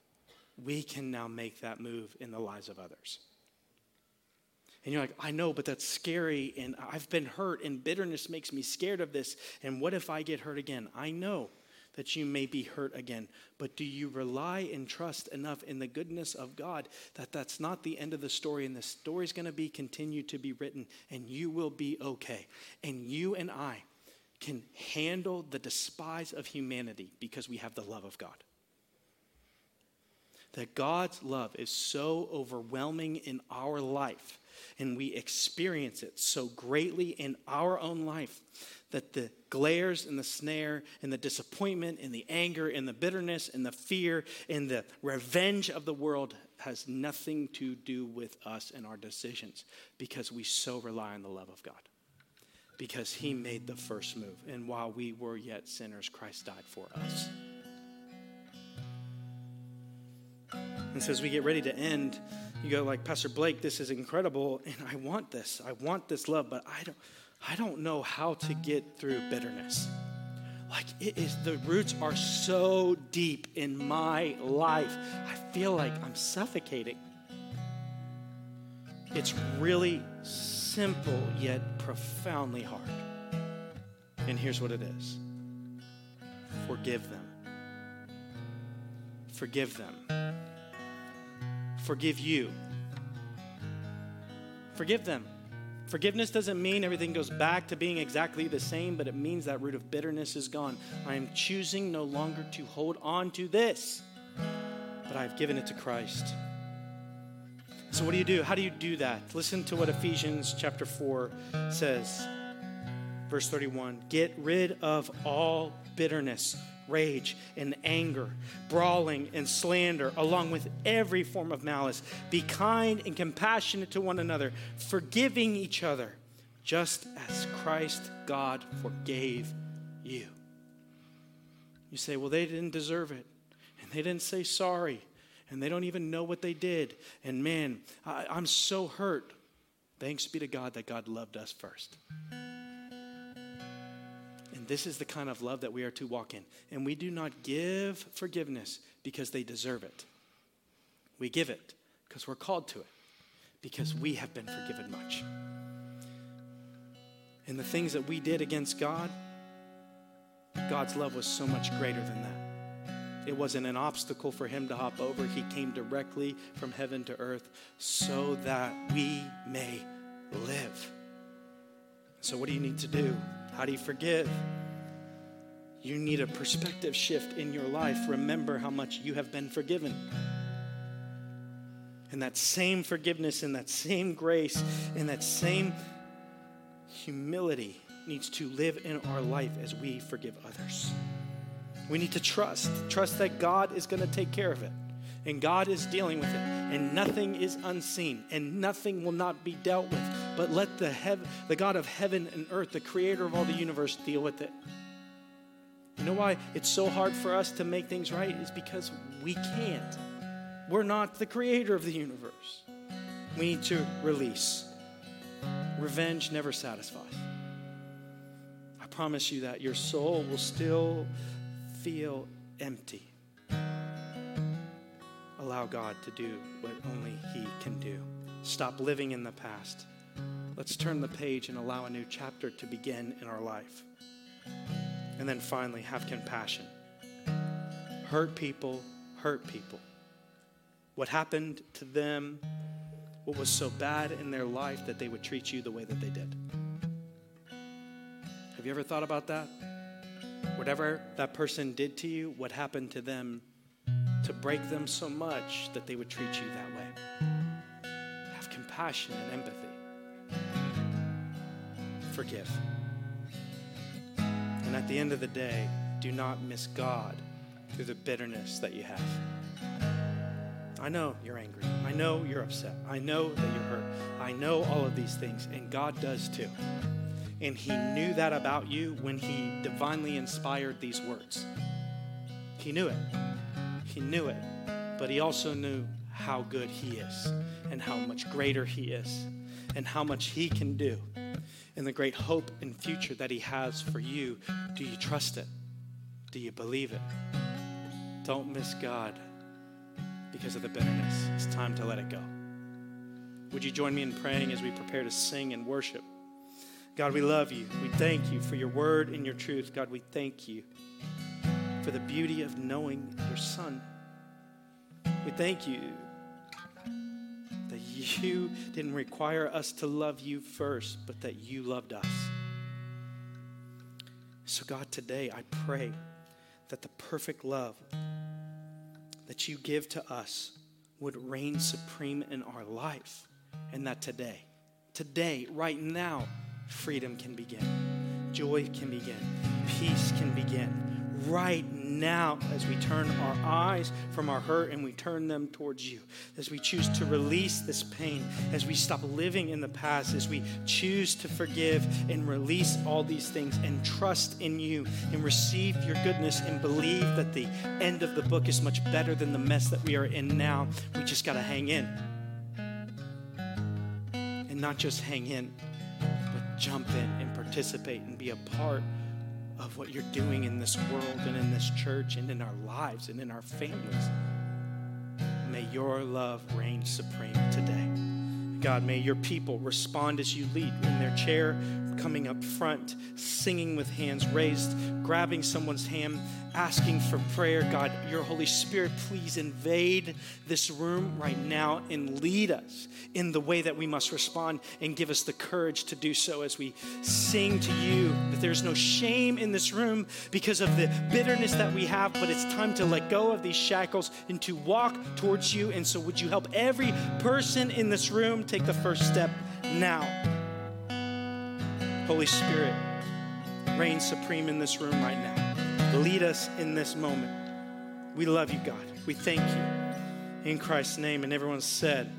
Speaker 1: we can now make that move in the lives of others. And you're like, I know, but that's scary, and I've been hurt, and bitterness makes me scared of this. And what if I get hurt again? I know that you may be hurt again, but do you rely and trust enough in the goodness of God that that's not the end of the story, and the story's going to be continued to be written, and you will be okay. And you and I can handle the despise of humanity because we have the love of God that God's love is so overwhelming in our life and we experience it so greatly in our own life that the glares and the snare and the disappointment and the anger and the bitterness and the fear and the revenge of the world has nothing to do with us and our decisions because we so rely on the love of God. Because he made the first move. And while we were yet sinners, Christ died for us. And so as we get ready to end, you go like, Pastor Blake, this is incredible, and I want this. I want this love, but I don't, I don't know how to get through bitterness. like it is the roots are so deep in my life. I feel like I'm suffocating. It's really simple yet profoundly hard. And here's what it is forgive them. Forgive them. Forgive you. Forgive them. Forgiveness doesn't mean everything goes back to being exactly the same, but it means that root of bitterness is gone. I am choosing no longer to hold on to this, but I've given it to Christ. So, what do you do? How do you do that? Listen to what Ephesians chapter 4 says. Verse 31 Get rid of all bitterness rage and anger, brawling and slander, along with every form of malice. Be kind and compassionate to one another, forgiving each other, just as Christ God forgave you. You say, well, they didn't deserve it, and they didn't say sorry, and they don't even know what they did. And man, I, am so hurt. Thanks be to God that God loved us first. And this is the kind of love that we are to walk in. And we do not give forgiveness because they deserve it. We give it because we're called to it, because we have been forgiven much. And the things that we did against God, God's love was so much greater than that. It wasn't an obstacle for him to hop over. He came directly from heaven to earth so that we may live. So, what do you need to do? How do you forgive? You need a perspective shift in your life. Remember how much you have been forgiven. And that same forgiveness and that same grace and that same humility needs to live in our life as we forgive others. We need to trust, trust that God is going to take care of it. And God is dealing with it. And nothing is unseen. And nothing will not be dealt with but let the, hev- the God of heaven and earth, the creator of all the universe, deal with it. You know why it's so hard for us to make things right? Is because we can't. We're not the creator of the universe. We need to release. Revenge never satisfies. I promise you that your soul will still feel empty. Allow God to do what only He can do. Stop living in the past. Let's turn the page and allow a new chapter to begin in our life. And then finally, have compassion. Hurt people, hurt people. What happened to them, what was so bad in their life that they would treat you the way that they did. Have you ever thought about that? Whatever that person did to you, what happened to them to break them so much that they would treat you that way? Have compassion and empathy forgive. And at the end of the day, do not miss God through the bitterness that you have. I know you're angry. I know you're upset. I know that you're hurt. I know all of these things, and God does too. And He knew that about you when He divinely inspired these words. He knew it. He knew it. But He also knew how good He is, and how much greater He is, and how much He can do and the great hope and future that He has for you. Do you trust it? Do you believe it? Don't miss God because of the bitterness. It's time to let it go. Would you join me in praying as we prepare to sing and worship? God, we love you. We thank you for your word and your truth. God, we thank you for the beauty of knowing your Son. We thank you you didn't require us to love you first, but that you loved us. So, God, today I pray that the perfect love that you give to us would reign supreme in our life. And that today, today, right now, freedom can begin, joy can begin, peace can begin right now as we turn our eyes from our hurt and we turn them towards you, as we choose to release this pain, as we stop living in the past, as we choose to forgive and release all these things and trust in you and receive your goodness and believe that the end of the book is much better than the mess that we are in now. We just got to hang in. And not just hang in, but jump in and participate and be a part of what you're doing in this world and in this church and in our lives and in our families. May your love reign supreme today. God, may your people respond as you lead in their chair, coming up front, singing with hands raised, grabbing someone's hand, asking for prayer. God, your Holy Spirit, please invade this room right now and lead us in the way that we must respond and give us the courage to do so as we sing to you that there's no shame in this room because of the bitterness that we have, but it's time to let go of these shackles and to walk towards you. And so, would you help every person in this room take the first step now? Holy Spirit, reign supreme in this room right now. Lead us in this moment. We love you, God. We thank you. In Christ's name. And everyone said,